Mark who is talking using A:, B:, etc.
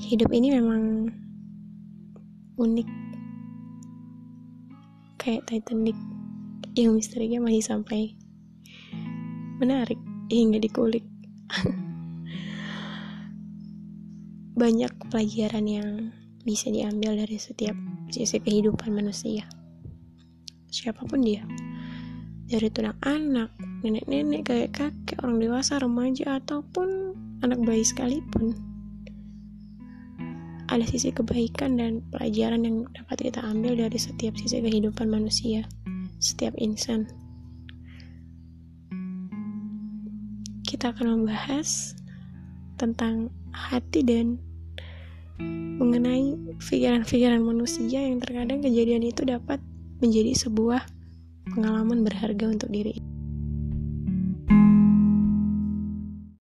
A: hidup ini memang unik. Kayak Titanic yang misterinya masih sampai menarik hingga dikulik. Banyak pelajaran yang bisa diambil dari setiap sisi kehidupan manusia. Siapa pun dia. Dari tulang anak, nenek-nenek, kakek-kakek, orang dewasa, remaja, ataupun anak bayi sekalipun. Ada sisi kebaikan dan pelajaran yang dapat kita ambil dari setiap sisi kehidupan manusia, setiap insan. Kita akan membahas tentang hati dan mengenai pikiran-pikiran manusia yang terkadang kejadian itu dapat menjadi sebuah pengalaman berharga untuk diri